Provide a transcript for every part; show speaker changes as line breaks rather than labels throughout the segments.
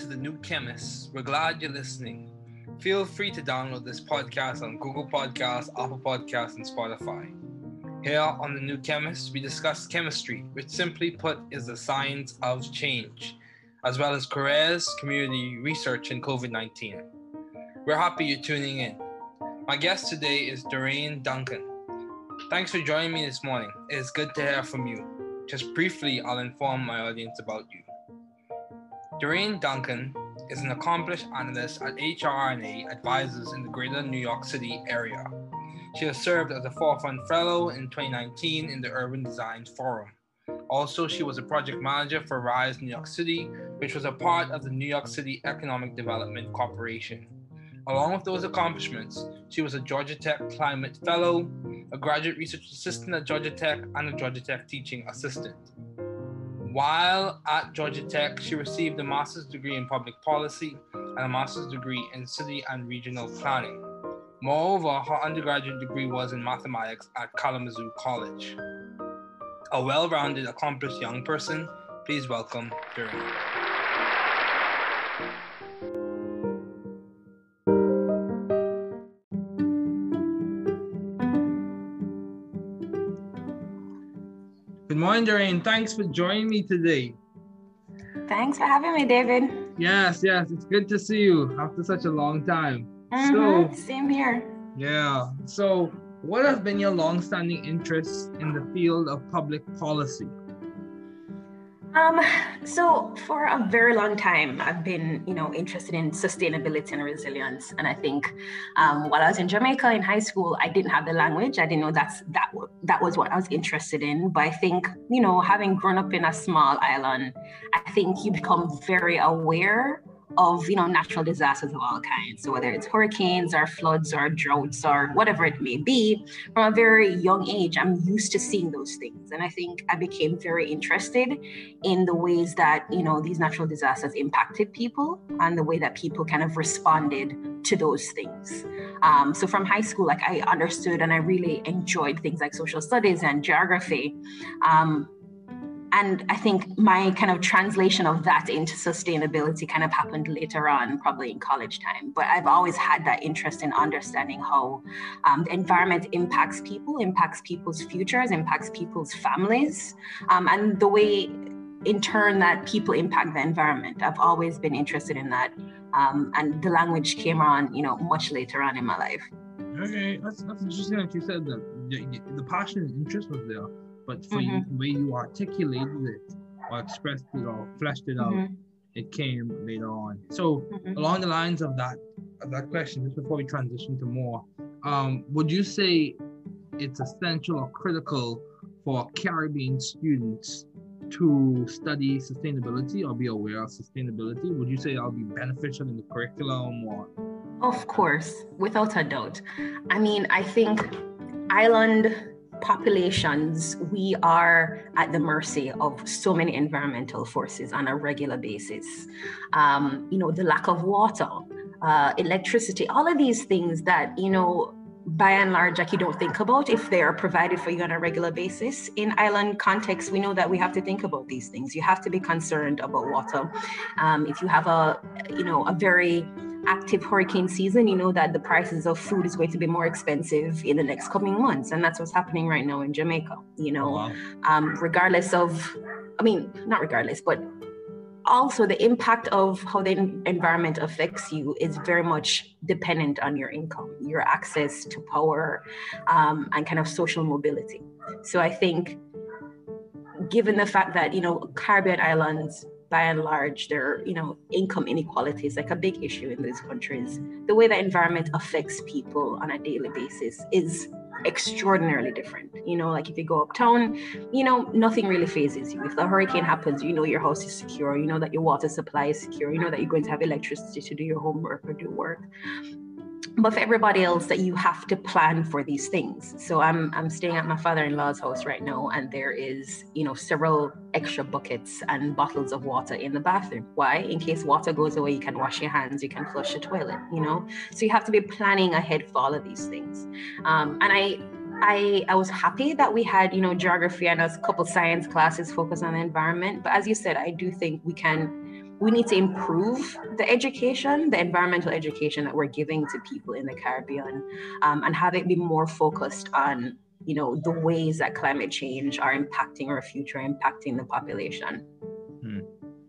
to the New Chemists. We're glad you're listening. Feel free to download this podcast on Google Podcasts, Apple Podcasts, and Spotify. Here on the New Chemists, we discuss chemistry, which simply put is the science of change, as well as careers, community research, and COVID 19. We're happy you're tuning in. My guest today is Dorraine Duncan. Thanks for joining me this morning. It is good to hear from you. Just briefly, I'll inform my audience about you. Dorraine Duncan is an accomplished analyst at HR&A Advisors in the greater New York City area. She has served as a Forefront Fellow in 2019 in the Urban Design Forum. Also, she was a project manager for RISE New York City, which was a part of the New York City Economic Development Corporation. Along with those accomplishments, she was a Georgia Tech Climate Fellow, a graduate research assistant at Georgia Tech, and a Georgia Tech teaching assistant. While at Georgia Tech, she received a master's degree in public policy and a master's degree in city and regional planning. Moreover, her undergraduate degree was in mathematics at Kalamazoo College. A well rounded, accomplished young person, please welcome Dorraine. Dorraine. Thanks for joining me today.
Thanks for having me, David.
Yes, yes, it's good to see you after such a long time.
Mm-hmm. So, same here.
Yeah. So, what has been your long-standing interest in the field of public policy?
Um, so for a very long time, I've been, you know, interested in sustainability and resilience. And I think um, while I was in Jamaica in high school, I didn't have the language. I didn't know that's that that was what I was interested in. But I think, you know, having grown up in a small island, I think you become very aware of you know natural disasters of all kinds. So whether it's hurricanes or floods or droughts or whatever it may be from a very young age i'm used to seeing those things. And i think i became very interested in the ways that you know these natural disasters impacted people and the way that people kind of responded to those things. Um, so from high school like i understood and i really enjoyed things like social studies and geography. Um, and I think my kind of translation of that into sustainability kind of happened later on, probably in college time. But I've always had that interest in understanding how um, the environment impacts people, impacts people's futures, impacts people's families, um, and the way, in turn, that people impact the environment. I've always been interested in that, um, and the language came on, you know, much later on in my life.
Okay, that's, that's interesting that you said that the, the passion and interest was there but for mm-hmm. you, the way you articulated it or expressed it or fleshed it out, mm-hmm. it came later on. So mm-hmm. along the lines of that of that question, just before we transition to more, um, would you say it's essential or critical for Caribbean students to study sustainability or be aware of sustainability? Would you say that would be beneficial in the curriculum or?
Of course, without a doubt. I mean, I think island populations, we are at the mercy of so many environmental forces on a regular basis. Um, you know, the lack of water, uh, electricity, all of these things that, you know, by and large, like you don't think about if they are provided for you on a regular basis. In island context, we know that we have to think about these things. You have to be concerned about water. Um, if you have a, you know, a very active hurricane season, you know that the prices of food is going to be more expensive in the next coming months. And that's what's happening right now in Jamaica, you know, oh, wow. um, regardless of, I mean, not regardless, but also the impact of how the environment affects you is very much dependent on your income, your access to power, um, and kind of social mobility. So I think given the fact that, you know, Caribbean islands by and large, their you know income inequality is like a big issue in these countries. The way the environment affects people on a daily basis is extraordinarily different. You know, like if you go uptown, you know, nothing really phases you. If the hurricane happens, you know your house is secure, you know that your water supply is secure, you know that you're going to have electricity to do your homework or do work but for everybody else that you have to plan for these things. So i'm i'm staying at my father-in-law's house right now and there is you know several extra buckets and bottles of water in the bathroom. Why? In case water goes away you can wash your hands you can flush the toilet you know? So you have to be planning ahead for all of these things. Um, and i I, I was happy that we had, you know, geography and a couple science classes focused on the environment. But as you said, I do think we can we need to improve the education, the environmental education that we're giving to people in the Caribbean, um, and have it be more focused on, you know, the ways that climate change are impacting our future, impacting the population.
Hmm.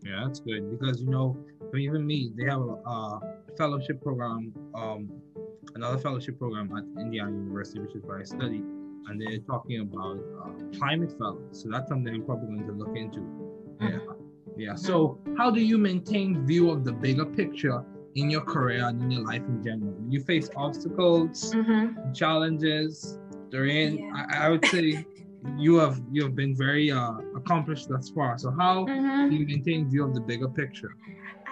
Yeah, that's good because you know, even me, they have a, a fellowship program, um, another fellowship program at Indiana University, which is where I study, and they're talking about uh, climate fellows. So that's something I'm probably going to look into. Yeah. Mm-hmm. Yeah. So, how do you maintain view of the bigger picture in your career and in your life in general? When you face obstacles, mm-hmm. challenges, during, yeah. I, I, would say you have you have been very uh, accomplished thus far. So, how mm-hmm. do you maintain view of the bigger picture?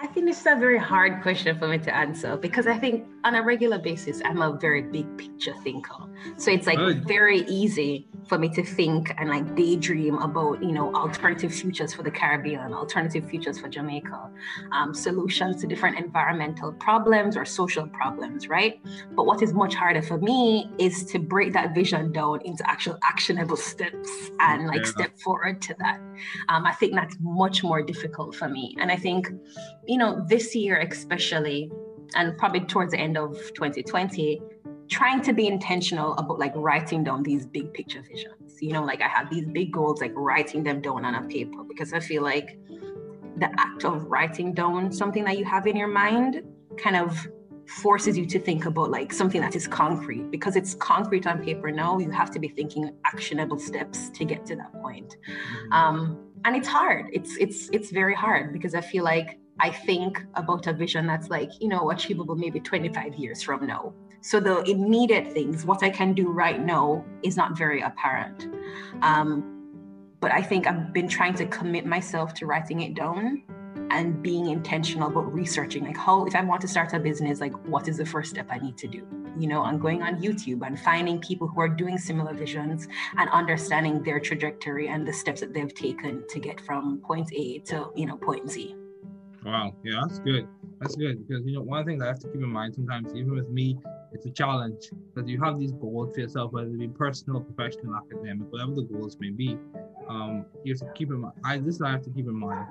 I think this is a very hard question for me to answer because I think on a regular basis, I'm a very big picture thinker. So it's like Good. very easy for me to think and like daydream about, you know, alternative futures for the Caribbean, alternative futures for Jamaica, um, solutions to different environmental problems or social problems, right? But what is much harder for me is to break that vision down into actual actionable steps and like yeah. step forward to that. Um, I think that's much more difficult for me. And I think, you know, this year especially, and probably towards the end of 2020, trying to be intentional about like writing down these big picture visions. You know, like I have these big goals, like writing them down on a paper because I feel like the act of writing down something that you have in your mind kind of forces you to think about like something that is concrete because it's concrete on paper now you have to be thinking actionable steps to get to that point mm-hmm. um, and it's hard it's it's it's very hard because i feel like I think about a vision that's like, you know, achievable maybe 25 years from now. So the immediate things, what I can do right now, is not very apparent. Um, but I think I've been trying to commit myself to writing it down and being intentional about researching like how if i want to start a business like what is the first step i need to do you know and going on youtube and finding people who are doing similar visions and understanding their trajectory and the steps that they've taken to get from point a to you know point z
Wow. Yeah, that's good. That's good because you know one thing that I have to keep in mind sometimes, even with me, it's a challenge because you have these goals for yourself, whether it be personal, professional, academic, whatever the goals may be. Um, you have to keep in mind. I this I have to keep in mind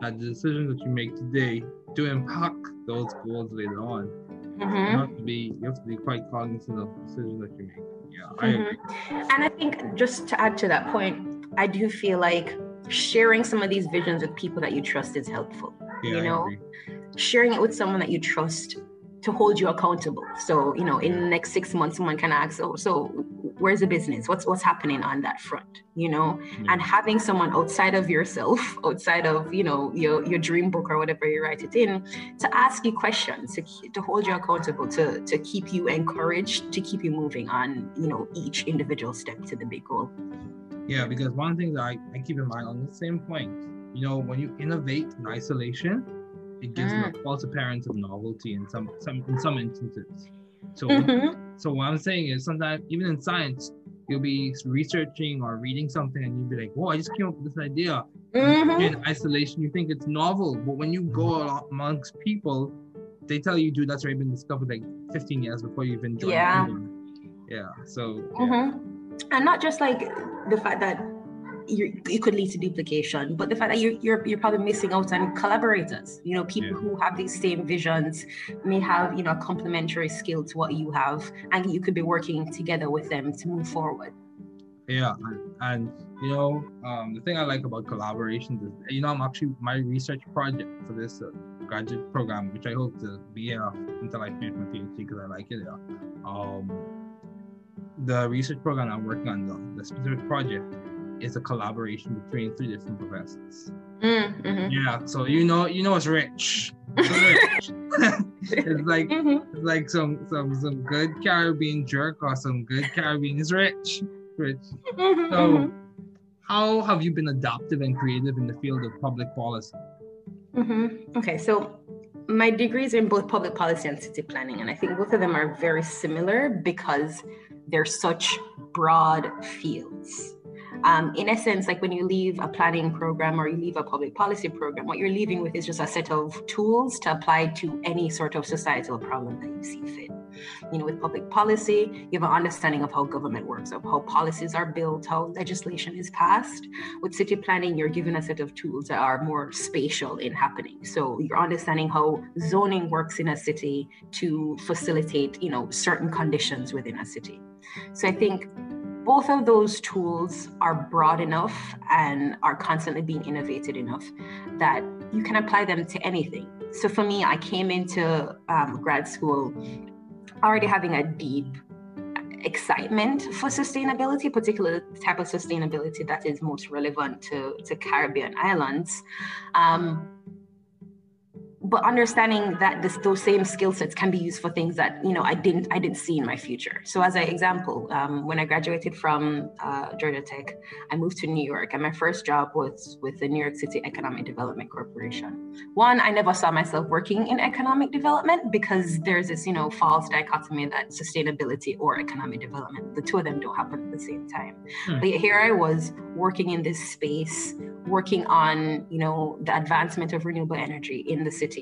that the decisions that you make today do impact those goals later on. Mm-hmm. You have to be you have to be quite cognizant of the decisions that you make. Yeah, mm-hmm. I agree.
And I think just to add to that point, I do feel like sharing some of these visions with people that you trust is helpful yeah, you know sharing it with someone that you trust to hold you accountable. So you know in the next six months someone can ask oh so where's the business? What's what's happening on that front? You know? Yeah. and having someone outside of yourself outside of you know your your dream book or whatever you write it in to ask you questions to, to hold you accountable to to keep you encouraged to keep you moving on you know each individual step to the big goal.
Yeah because one thing that I, I keep in mind on the same point you know, when you innovate in isolation, it gives mm. a false appearance of novelty in some some in some instances. So mm-hmm. so what I'm saying is sometimes even in science, you'll be researching or reading something and you'll be like, "Whoa, I just came up with this idea." Mm-hmm. In isolation, you think it's novel, but when you go amongst people, they tell you, "Dude, that's already been discovered like 15 years before you even joined." Yeah. Yeah. So. Yeah. Mm-hmm.
And not just like the fact that you you could lead to duplication but the fact that you're, you're, you're probably missing out on collaborators you know people yeah. who have these same visions may have you know a complementary skill to what you have and you could be working together with them to move forward
yeah and, and you know um, the thing i like about collaborations is you know i'm actually my research project for this uh, graduate program which i hope to be uh, until i finish my phd because i like it yeah. um, the research program i'm working on the, the specific project is a collaboration between three different professors. Mm, mm-hmm. Yeah, so you know, you know, it's rich. It's, rich. it's like mm-hmm. it's like some some some good Caribbean jerk or some good Caribbean is rich, rich. Mm-hmm, so, mm-hmm. how have you been adaptive and creative in the field of public policy?
Mm-hmm. Okay, so my degrees are in both public policy and city planning, and I think both of them are very similar because they're such broad fields um, in essence, like when you leave a planning program or you leave a public policy program, what you're leaving with is just a set of tools to apply to any sort of societal problem that you see fit. You know, with public policy, you have an understanding of how government works, of how policies are built, how legislation is passed. With city planning, you're given a set of tools that are more spatial in happening. So you're understanding how zoning works in a city to facilitate, you know, certain conditions within a city. So I think both of those tools are broad enough and are constantly being innovated enough that you can apply them to anything. So for me, I came into um, grad school already having a deep excitement for sustainability, particularly the type of sustainability that is most relevant to, to Caribbean islands. Um, but understanding that this, those same skill sets can be used for things that you know I didn't I didn't see in my future. So as an example, um, when I graduated from uh, Georgia Tech, I moved to New York, and my first job was with the New York City Economic Development Corporation. One, I never saw myself working in economic development because there's this you know false dichotomy that sustainability or economic development, the two of them don't happen at the same time. Hmm. But here I was working in this space, working on you know the advancement of renewable energy in the city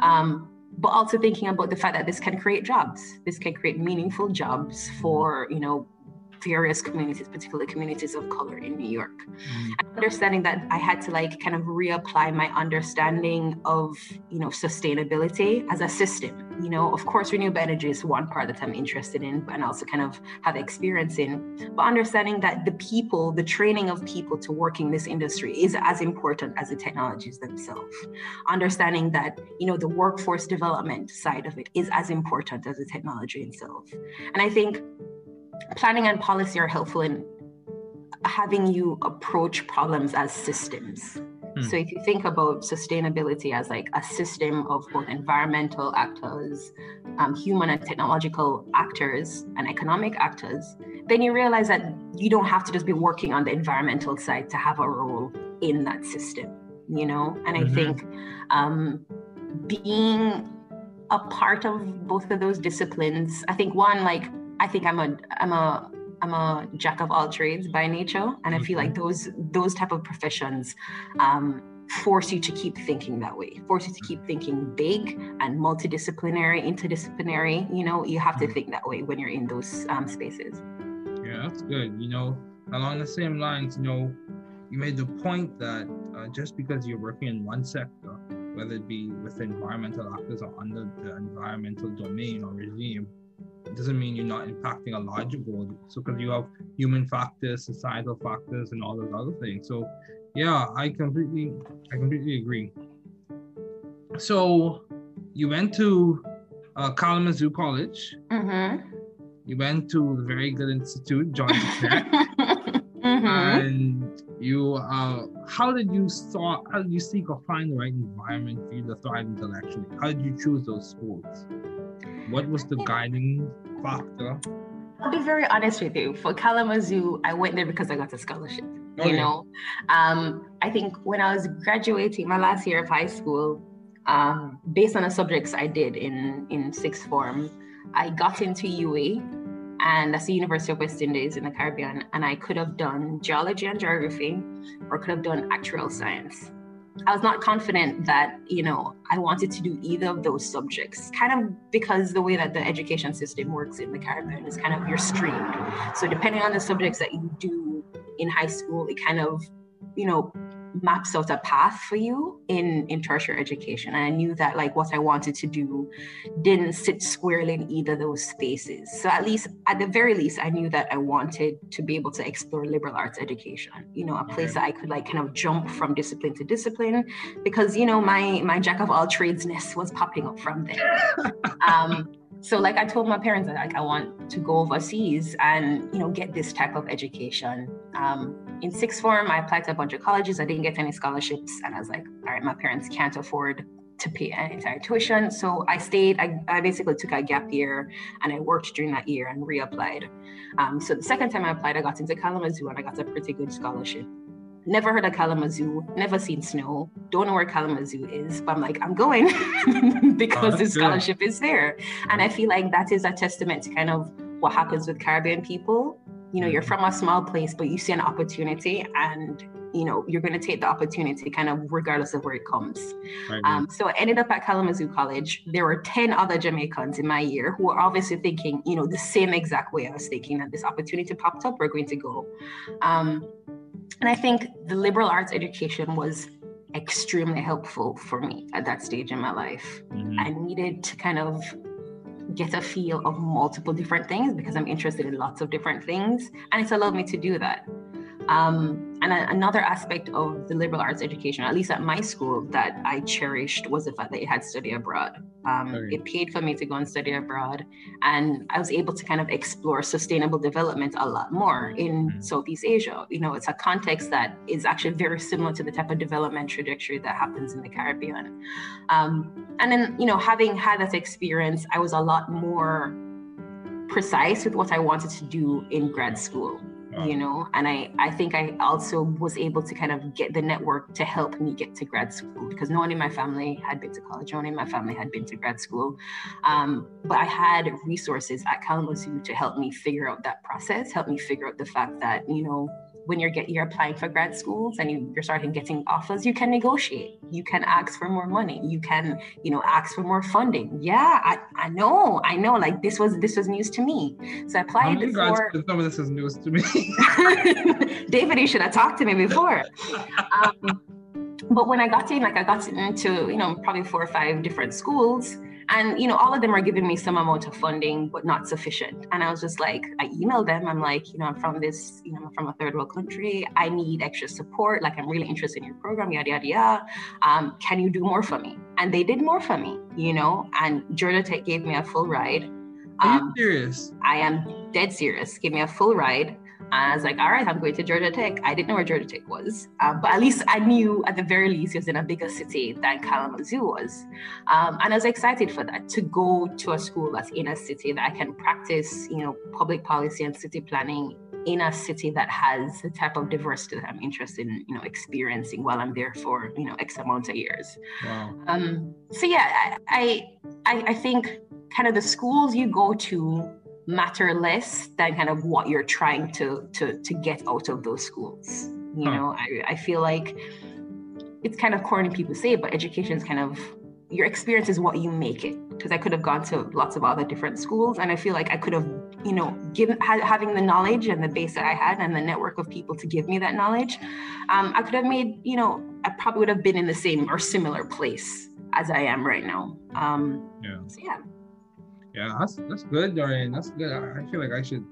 um, but also thinking about the fact that this can create jobs. This can create meaningful jobs for you know various communities, particularly communities of color in New York. Mm-hmm. Understanding that I had to like kind of reapply my understanding of, you know, sustainability as a system. You know, of course, renewable energy is one part that I'm interested in and also kind of have experience in. But understanding that the people, the training of people to work in this industry is as important as the technologies themselves. Understanding that, you know, the workforce development side of it is as important as the technology itself. And I think planning and policy are helpful in having you approach problems as systems. Hmm. So if you think about sustainability as like a system of both environmental actors, um, human and technological actors, and economic actors, then you realize that you don't have to just be working on the environmental side to have a role in that system, you know? And mm-hmm. I think um, being a part of both of those disciplines, I think one, like I think I'm a I'm a I'm a jack of all trades by nature, and I feel like those those type of professions um, force you to keep thinking that way, force you to keep thinking big and multidisciplinary, interdisciplinary. You know, you have to think that way when you're in those um, spaces.
Yeah, that's good. You know, along the same lines, you know, you made the point that uh, just because you're working in one sector, whether it be with environmental actors or under the environmental domain or regime, it doesn't mean you're not impacting a larger goal. So because you have human factors, societal factors, and all those other things. So yeah, I completely, I completely agree. So you went to uh, Kalamazoo College. Mm-hmm. You went to the very good institute, Georgia Tech. mm-hmm. And you, uh, how did you start? How did you seek or find the right environment for you to thrive intellectually? How did you choose those schools? What was the guiding factor?
I'll be very honest with you. For Kalamazoo, I went there because I got a scholarship. Okay. You know, um, I think when I was graduating my last year of high school, um, based on the subjects I did in in sixth form, I got into UWI, and that's the University of West Indies in the Caribbean. And I could have done geology and geography, or could have done actuarial science. I was not confident that, you know, I wanted to do either of those subjects, kind of because the way that the education system works in the Caribbean is kind of you're streamed. So depending on the subjects that you do in high school, it kind of, you know, maps out a path for you in in tertiary education. And i knew that like what i wanted to do didn't sit squarely in either those spaces. So at least at the very least i knew that i wanted to be able to explore liberal arts education you know a place that i could like kind of jump from discipline to discipline because you know my my jack of all tradesness was popping up from there. Um so like i told my parents that like i want to go overseas and you know get this type of education. Um, in sixth form i applied to a bunch of colleges i didn't get any scholarships and i was like all right my parents can't afford to pay an entire tuition so i stayed i, I basically took a gap year and i worked during that year and reapplied um, so the second time i applied i got into kalamazoo and i got a pretty good scholarship never heard of Kalamazoo, never seen snow, don't know where Kalamazoo is, but I'm like, I'm going because oh, the scholarship good. is there. And I feel like that is a testament to kind of what happens with Caribbean people. You know, you're from a small place, but you see an opportunity and you know you're going to take the opportunity kind of regardless of where it comes. Um, so i ended up at kalamazoo college. There were 10 other jamaicans in my year who were obviously thinking you know the same exact way i was thinking that this opportunity popped up we're going to go. Um, and i think the liberal arts education was extremely helpful for me at that stage in my life. Mm-hmm. i needed to kind of get a feel of multiple different things because i'm interested in lots of different things. And it's allowed me to do that um, and a, another aspect of the liberal arts education, at least at my school, that I cherished was the fact that it had study abroad. Um, okay. It paid for me to go and study abroad, and I was able to kind of explore sustainable development a lot more in mm-hmm. Southeast Asia. You know, it's a context that is actually very similar to the type of development trajectory that happens in the Caribbean. Um, and then, you know, having had that experience, I was a lot more precise with what I wanted to do in grad school you know and i i think i also was able to kind of get the network to help me get to grad school because no one in my family had been to college no one in my family had been to grad school. Um, but i had resources at kalamazoo to help me figure out that process help me figure out the fact that you know when you're get you're applying for grad schools and you, you're starting getting offers, you can negotiate. You can ask for more money. You can, you know, ask for more funding. Yeah, I, I know, I know. Like this was this was news to me. So I applied for
some of this is news to me.
David, you should have talked to me before. Um, but when I got in, like I got into, you know, probably four or five different schools and you know all of them are giving me some amount of funding but not sufficient. And i was just like i emailed them. I'm like you know i'm from this you know i'm from a third world country. I need extra support. Like i'm really interested in your program yada yada yada. Um, can you do more for me? And they did more for me you know? And georgia tech gave me a full ride.
Are you um, serious?
I am dead serious. Gave me a full ride I was like, all right, I'm going to Georgia Tech. I didn't know where Georgia Tech was, um, but at least I knew at the very least it was in a bigger city than Kalamazoo was. Um, and I was excited for that to go to a school that's in a city that I can practice, you know, public policy and city planning in a city that has the type of diversity that I'm interested in, you know, experiencing while I'm there for, you know, X amount of years. Wow. Um, so yeah, I, I, I think kind of the schools you go to matter less than kind of what you're trying to to to get out of those schools. You know I, I feel like it's kind of corny people say but education is kind of your experience is what you make it. Because i could have gone to lots of other different schools and i feel like i could have you know given ha- having the knowledge and the base that i had and the network of people to give me that knowledge um, i could have made you know i probably would have been in the same or similar place as i am right now. Um, yeah. so yeah
yeah, that's that's good, Dorian. That's good. I, feel like I should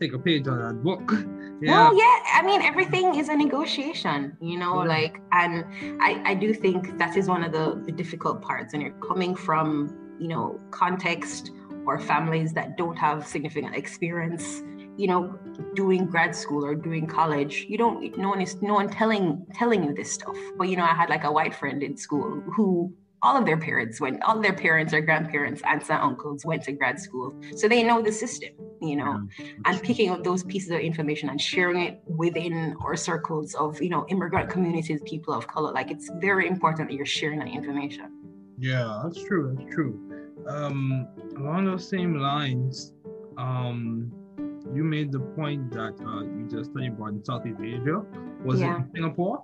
take a page on that book.
Yeah. Well, yeah. I mean, everything is a negotiation, you know. Yeah. Like, and I I do think that is one of the the difficult parts, and you're coming from you know context or families that don't have significant experience you know doing grad school or doing college you don't no one is no one telling telling you this stuff but you know i had like a white friend in school who all of their parents went, all their parents or grandparents, aunts and uncles went to grad school. So they know the system, you know, and picking up those pieces of information and sharing it within our circles of, you know, immigrant communities, people of color. Like it's very important that you're sharing that information.
Yeah, that's true. That's true. Um, along those same lines, um, you made the point that uh, you just studied abroad in Southeast Asia. Was yeah. it in Singapore?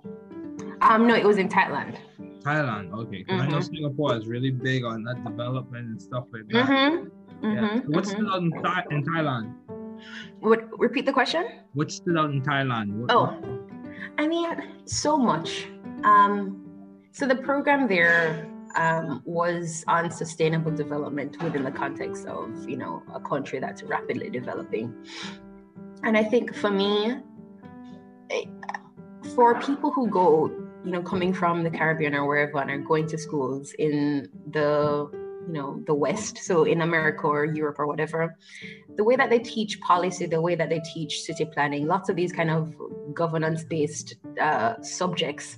Um, no, it was in Thailand.
Thailand. Okay, because mm-hmm. I know mm-hmm. Singapore is really big on that development and stuff like that. Mm-hmm. Yeah. Mm-hmm. What's still out in, Th- in Thailand?
What? Repeat the question.
What's still out in Thailand? What,
oh, I mean, so much. Um, so the program there um, was on sustainable development within the context of you know a country that's rapidly developing, and I think for me, eh, for people who go you know, coming from the Caribbean or wherever and are going to schools in the, you know, the West, so in America or Europe or whatever, the way that they teach policy, the way that they teach city planning, lots of these kind of governance-based uh, subjects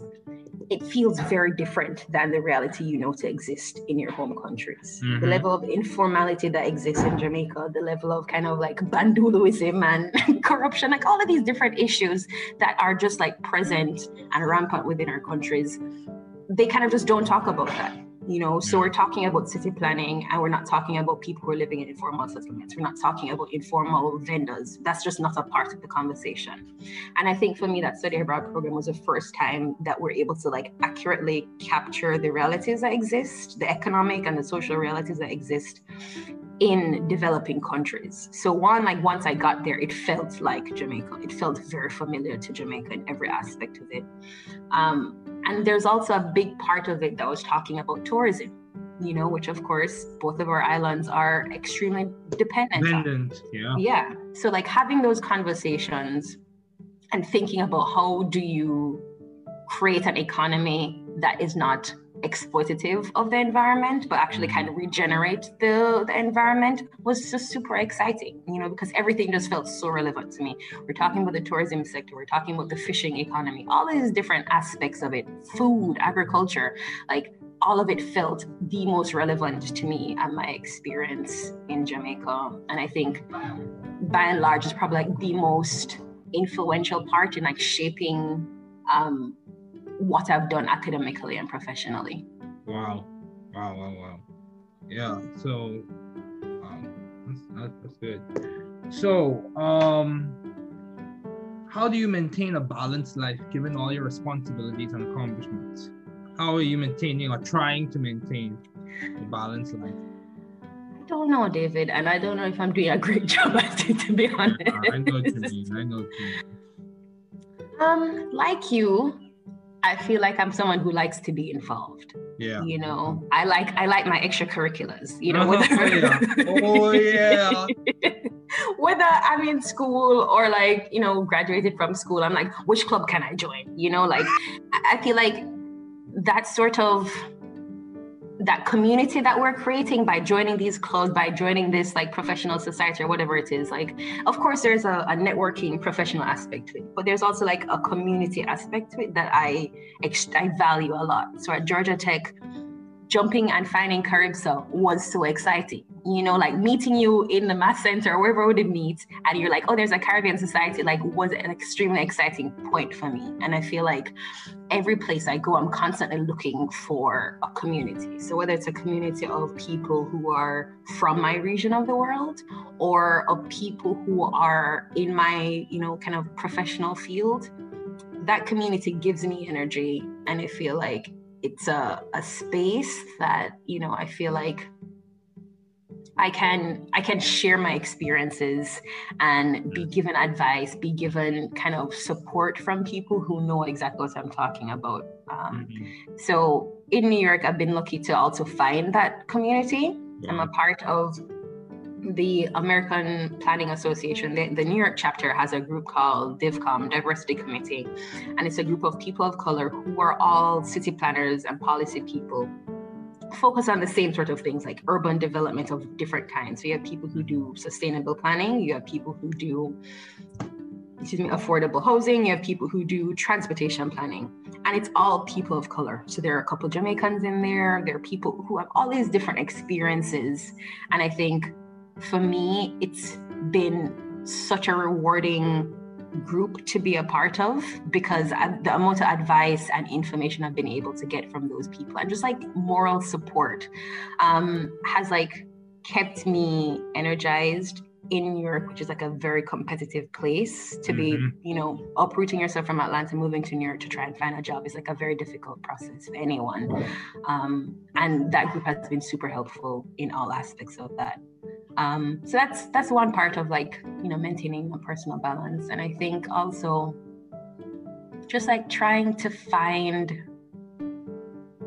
it feels very different than the reality you know to exist in your home countries. Mm-hmm. The level of informality that exists in Jamaica, the level of kind of like banduloism and corruption, like all of these different issues that are just like present and rampant within our countries, they kind of just don't talk about that. You know so we're talking about city planning and we're not talking about people who are living in informal settlements we're not talking about informal vendors that's just not a part of the conversation and i think for me that study abroad program was the first time that we're able to like accurately capture the realities that exist the economic and the social realities that exist in developing countries. So one, like once I got there, it felt like Jamaica. It felt very familiar to Jamaica in every aspect of it. Um, and there's also a big part of it that was talking about tourism, you know, which of course both of our islands are extremely dependent.
Dependent, yeah.
Yeah. So like having those conversations and thinking about how do you create an economy that is not exploitative of the environment, but actually kind of regenerate the, the environment was just super exciting, you know, because everything just felt so relevant to me. We're talking about the tourism sector, we're talking about the fishing economy, all these different aspects of it, food, agriculture, like all of it felt the most relevant to me and my experience in Jamaica. And I think by and large is probably like the most influential part in like shaping um, what I've done academically and professionally.
Wow, wow, wow, wow. Yeah. So um, that's, that's good. So, um, how do you maintain a balanced life given all your responsibilities and accomplishments? How are you maintaining or trying to maintain a balanced life?
I don't know, David, and I don't know if I'm doing a great job at it, to be honest.
I know what you mean. I know what you mean.
Um, like you, I feel like I'm someone who likes to be involved.
Yeah.
You know, I like I like my extracurriculars. You know, whether,
Oh, yeah.
Oh, whether I'm in school or like you know graduated from school, I'm like, which club can I join? You know, like I feel like that sort of that community that we're creating by joining these clubs, by joining this like professional society or whatever it is. Like, of course, there's a, a networking professional aspect to it, but there's also like a community aspect to it that I I value a lot. So at Georgia Tech, jumping and finding Caribsa was so exciting. You know, like meeting you in the math center or wherever we meet, and you're like, oh, there's a Caribbean society, like was an extremely exciting point for me. And I feel like every place I go, I'm constantly looking for a community. So whether it's a community of people who are from my region of the world or of people who are in my, you know, kind of professional field, that community gives me energy. And I feel like it's a, a space that, you know, I feel like I can I can share my experiences and be given advice, be given kind of support from people who know exactly what I'm talking about. Um,
Mhm.
so in New York, I've been lucky to also find that community. I'm a part of the American Planning Association. The, the New York chapter has a group called DivCom, Diversity Committee, and it's a group of people of color who are all city planners and policy people focus on the same sort of things like urban development of different kinds. So you have people who do sustainable planning, you have people who do excuse me, affordable housing, you have people who do transportation planning. And it's all people of color. So there are a couple Jamaicans in there, there are people who have all these different experiences. And I think for me, it's been such a rewarding group to be a part of because the amount of advice and information I've been able to get from those people and just like moral support um, has like kept me energized in New York, which is like a very competitive place to be,
Mhm.
you know, uprooting yourself from Atlanta, moving to New York to try and find a job is like a very difficult process for anyone. Um, and that group has been super helpful in all aspects of that. Um, so that's that's one part of like you know maintaining a personal balance, and I think also just like trying to find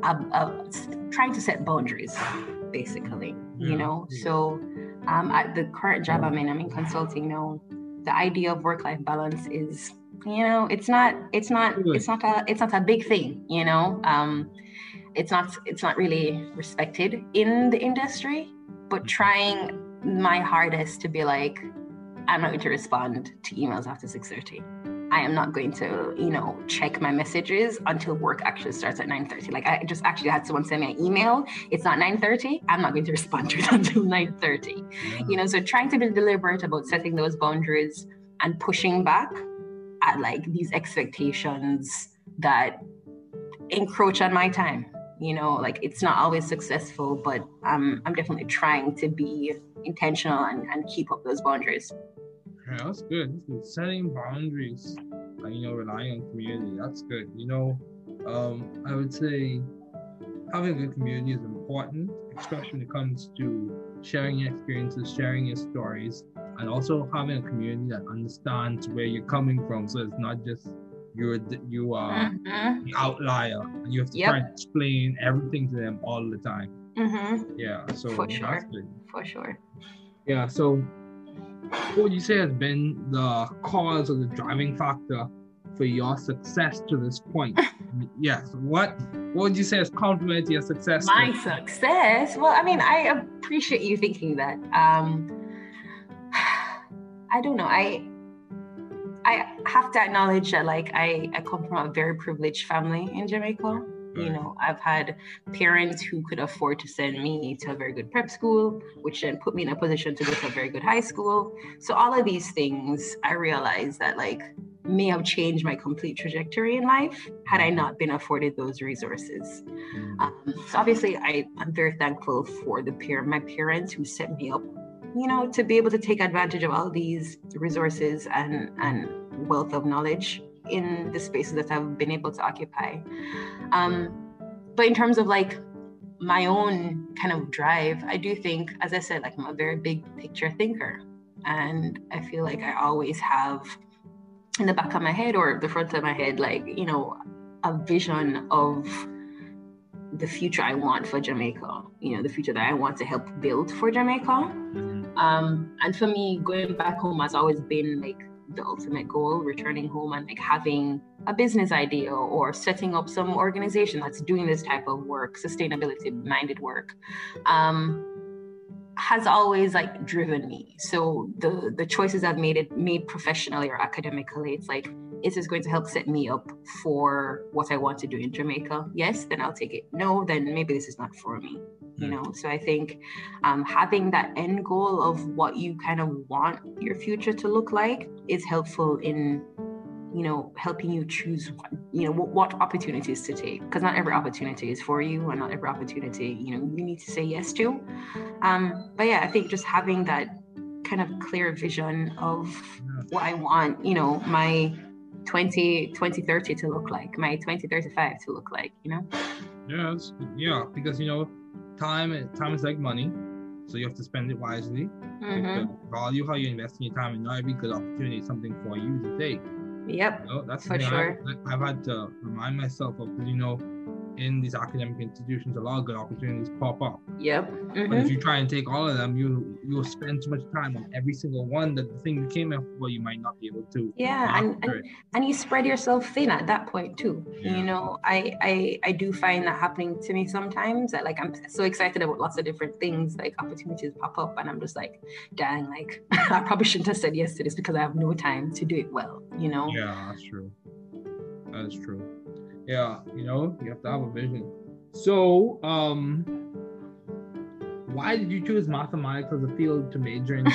a, a trying to set boundaries, basically.
Yeah,
You know,
yeah.
so um, at the current job I'm in, I'm in consulting now. The idea of work-life balance is, you know, it's not, it's not, it's not a, it's not a big thing. You know, um, it's not, it's not really respected in the industry. But trying my hardest to be like, I'm not going to respond to emails after 6:30. I am not going to, you know, check my messages until work actually starts at 9:30. Like I just actually had someone send me an email. It's not 9:30. I'm not going to respond to it until 9:30. You know, so trying to be deliberate about setting those boundaries and pushing back at like these expectations that encroach on my time. You know, like it's not always successful, but um, I'm definitely trying to be intentional and, and keep up those boundaries.
Yeah, that's good. That's good. Setting boundaries and you know relying on community. That's good. You know, um, I would say having a good community is important, especially when it comes to sharing your experiences, sharing your stories, and also having a community that understands where you're coming from. So it's not just you're you are mm-hmm. the outlier, and you have to yep. try and explain everything to them all the time. Mm-hmm. Yeah, so
for sure, for sure.
Yeah, so what would you say has been the cause or the driving factor for your success to this point? yes. What what would you say has contributed to your success?
My success? Well, I mean, I appreciate you thinking that. Um I don't know. I I have to acknowledge that like I, I come from a very privileged family in Jamaica. You know, I've had parents who could afford to send me to a very good prep school, which then put me in a position to go to a very good high school. So all of these things, I realized that like may have changed my complete trajectory in life had I not been afforded those resources. Mm. Um, so obviously, I, I'm very thankful for the pair, my parents who set me up, you know, to be able to take advantage of all these resources and and wealth of knowledge in the spaces that I've been able to occupy. Um, but in terms of like my own kind of drive, I do think, as I said, like I'm a very big picture thinker. And I feel like I always have in the back of my head or the front of my head, like, you know, a vision of the future I want for Jamaica, you know, the future that I want to help build for Jamaica. Um, and for me, going back home has always been like the ultimate goal returning home and like having a business idea or setting up some organization that's doing this type of work sustainability minded work um, has always like driven me. So the the choices i've made it made professionally or academically it's like is this going to help set me up for what i want to do in jamaica? Yes then i'll take it. No then maybe this is not for me you hmm. know? So i think um, having that end goal of what you kind of want your future to look like is helpful in you know helping you choose you know what, what opportunities to take. Because not every opportunity is for you and not every opportunity you know you need to say yes to. Um but yeah i think just having that kind of clear vision of what i want you know my 20 2030 to look like my 2035 to look like you know
yes yeah because you know time time is like money, so you have to spend it wisely. Mm-hmm. value how you invest in your time, and not every good opportunity is something for you to take.
Yep.
You know, that's
for sure.
I've, I've, had to remind myself of you know in these academic institutions, a lot of good opportunities pop up.
Yep. Mm-hmm.
But if mm-hmm. you try and take all of them, you you'll spend too much time on every single one that the thing you came up for, you might not be able to.
Yeah, and, and, and you spread yourself thin at that point too. Yeah. You know, I, I I do find that happening to me sometimes. That like I'm so excited about lots of different things, like opportunities pop up, and I'm just like, dang, like I probably shouldn't have said yes to this because I have no time to do it well. You know.
Yeah, that's true. That is true yeah you know you have to have a vision. So um why did you choose mathematics as a field to major in?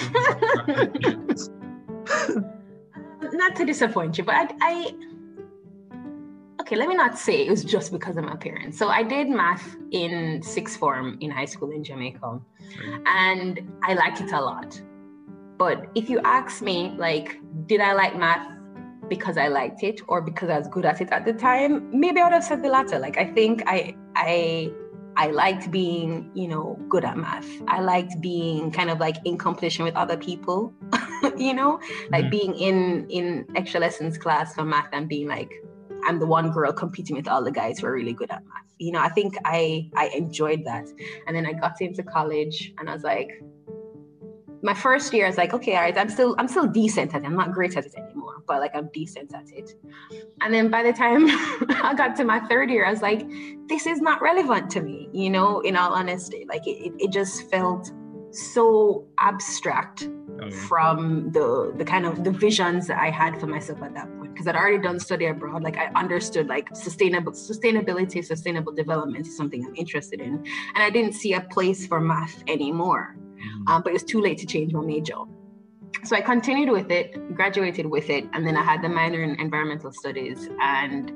Not to disappoint you but I, I okay let me not say it was just because of my parents so i did math in sixth form in high school in jamaica. And i liked it a lot. But if you ask me like did i like math because I liked it or because I was good at it at the time, maybe I would have said the latter. Like I think I I I liked being, you know, good at math. I liked being kind of like in competition with other people, you know, like mm-hmm. being in in extra lessons class for math and being like, I'm the one girl competing with all the guys who are really good at math. You know, I think I I enjoyed that. And then I got into college and I was like, my first year, I was like, okay, all right, I'm still I'm still decent at it. I'm not great at it anymore, but like I'm decent at it. And then by the time I got to my third year, I was like, this is not relevant to me, you know, in all honesty. Like it, it just felt so abstract oh, from the the kind of the visions that I had for myself at that point. Because I'd already done study abroad. Like I understood like sustainable sustainability, sustainable development is something I'm interested in. And I didn't see a place for math anymore mm-hmm. um, but it was too late to change my major. So I continued with it, graduated with it, and then I had the minor in environmental studies. And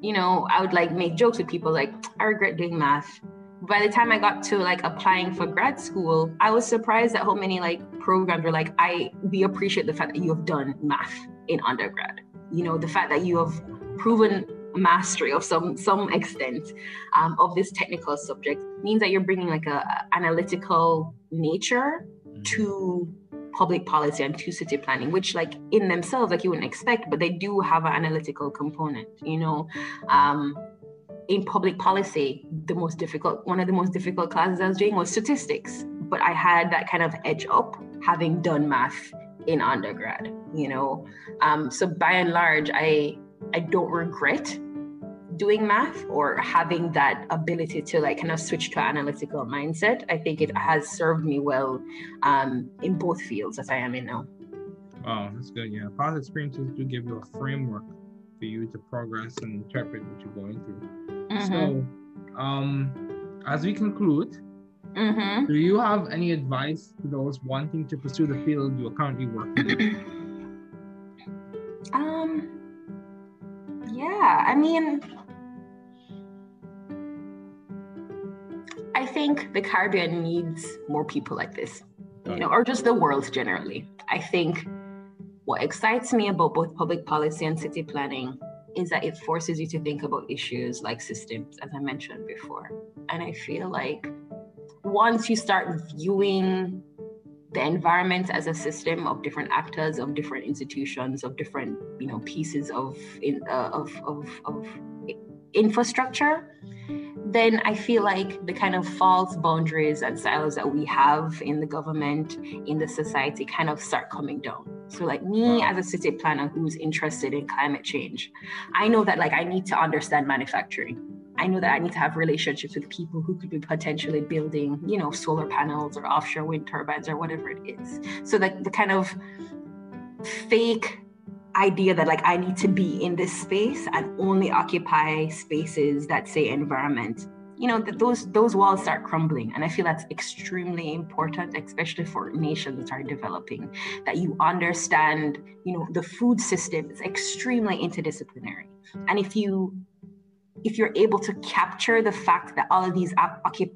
you know, I would like make jokes with people like, I regret doing math. By the time I got to like applying for grad school, I was surprised at how many like programs were like, I we appreciate the fact that you have done math in undergrad. You know, the fact that you have proven mastery of some some extent um, of this technical subject means that you're bringing like a, a analytical nature to public policy and to city planning which like in themselves like you wouldn't expect but they do have an analytical component you know? Um, in public policy the most difficult one of the most difficult classes i was doing was statistics. But i had that kind of edge up having done math in undergrad you know? Um, so by and large i i don't regret doing math or having that ability to like kind of switch to an analytical mindset, I think it has served me well um, in both fields as I am in now.
Wow, that's good. Yeah, past experiences do give you a framework for you to progress and interpret what you're going through. Mm-hmm. So, um, as we conclude, mm-hmm. do you have any advice to those wanting to pursue the field you are currently working in?
um, yeah, I mean, think the Caribbean needs more people like this, you know, or just the world generally. I think what excites me about both public policy and city planning is that it forces you to think about issues like systems, as I mentioned before. And I feel like once you start viewing the environment as a system of different actors, of different institutions, of different you know pieces of in, uh, of, of, of infrastructure, then I feel like the kind of false boundaries and silos that we have in the government, in the society, kind of start coming down. So, like me as a city planner who's interested in climate change, I know that like I need to understand manufacturing. I know that I need to have relationships with people who could be potentially building, you know, solar panels or offshore wind turbines or whatever it is. So like the kind of fake idea that like I need to be in this space and only occupy spaces that say environment, you know, that those those walls start crumbling. And I feel that's extremely important, especially for nations that are developing, that you understand, you know, the food system is extremely interdisciplinary. And if you if you're able to capture the fact that all of these uh,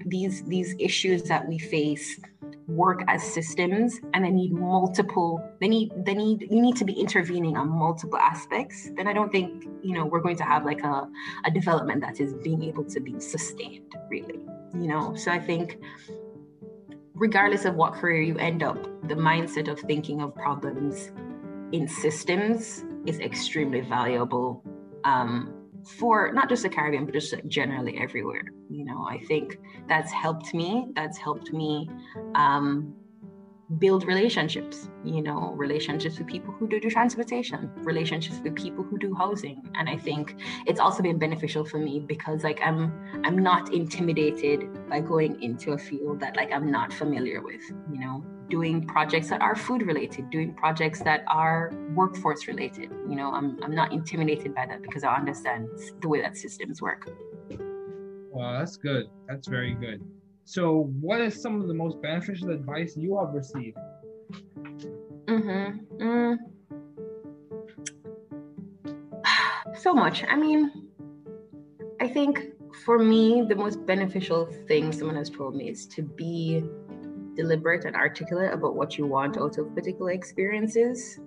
these these issues that we face work as systems and they need multiple they need they need you need to be intervening on multiple aspects then i don't think you know we're going to have like a, a development that is being able to be sustained really you know? So i think regardless of what career you end up the mindset of thinking of problems in systems is extremely valuable um, for not just the Caribbean, but just generally everywhere. You know, I think that's helped me. That's helped me um, build relationships. You know, relationships with people who do, do transportation, relationships with people who do housing, and I think it's also been beneficial for me because like I'm I'm not intimidated by going into a field that like I'm not familiar with. You know, doing projects that are food related, doing projects that are workforce related. You know, I'm, I'm not intimidated by that because I understand the way that systems work.
Well, that's good. That's very good. So, what is some of the most beneficial advice you have received?
Mm-hmm. Mm. So much. I mean, I think for me, the most beneficial thing someone has told me is to be deliberate and articulate about what you want out of particular experiences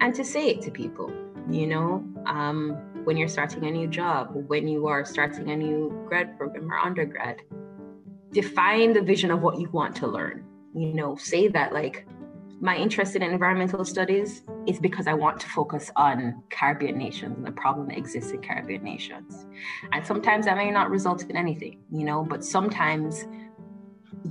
and to say it to people you know um, when you're starting a new job when you are starting a new grad program or undergrad define the vision of what you want to learn you know say that like my interest in environmental studies is because I want to focus on Caribbean nations and the problem that exists in Caribbean nations. And sometimes that may not result in anything, you know, but sometimes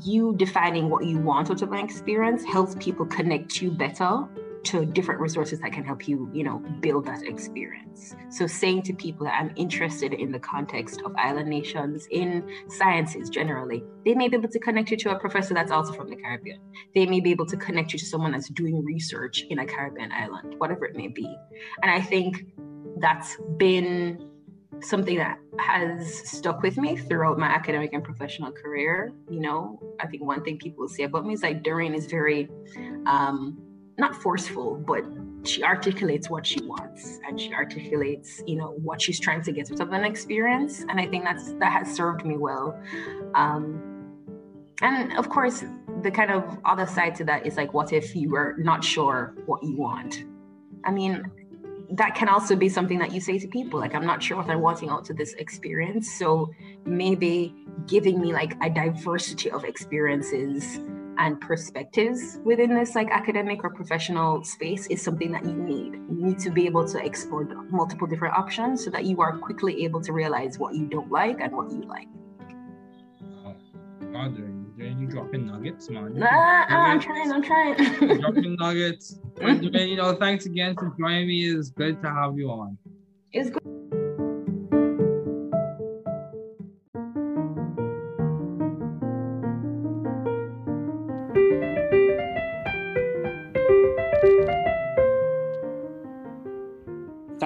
you defining what you want out of an experience helps people connect you better to different resources that can help you, you know, build that experience. So saying to people that I'm interested in the context of island nations in sciences generally, they may be able to connect you to a professor that's also from the Caribbean. They may be able to connect you to someone that's doing research in a Caribbean island, whatever it may be. And I think that's been something that has stuck with me throughout my academic and professional career. You know, I think one thing people say about me is like Dorraine is very um, not forceful, but she articulates what she wants and she articulates, you know, what she's trying to get out of an experience. And I think that's that has served me well. Um, and of course, the kind of other side to that is like, what if you were not sure what you want? I mean, that can also be something that you say to people like i'm not sure what i'm wanting out of this experience so maybe giving me like a diversity of experiences and perspectives within this like academic or professional space is something that you need you need to be able to explore multiple different options so that you are quickly able to realize what you don't like and what you like uh,
God, are you dropping nuggets, man.
Nah, I'm trying, I'm trying.
dropping nuggets. But, you know, thanks again for joining me. It's good to have you on.
It's good.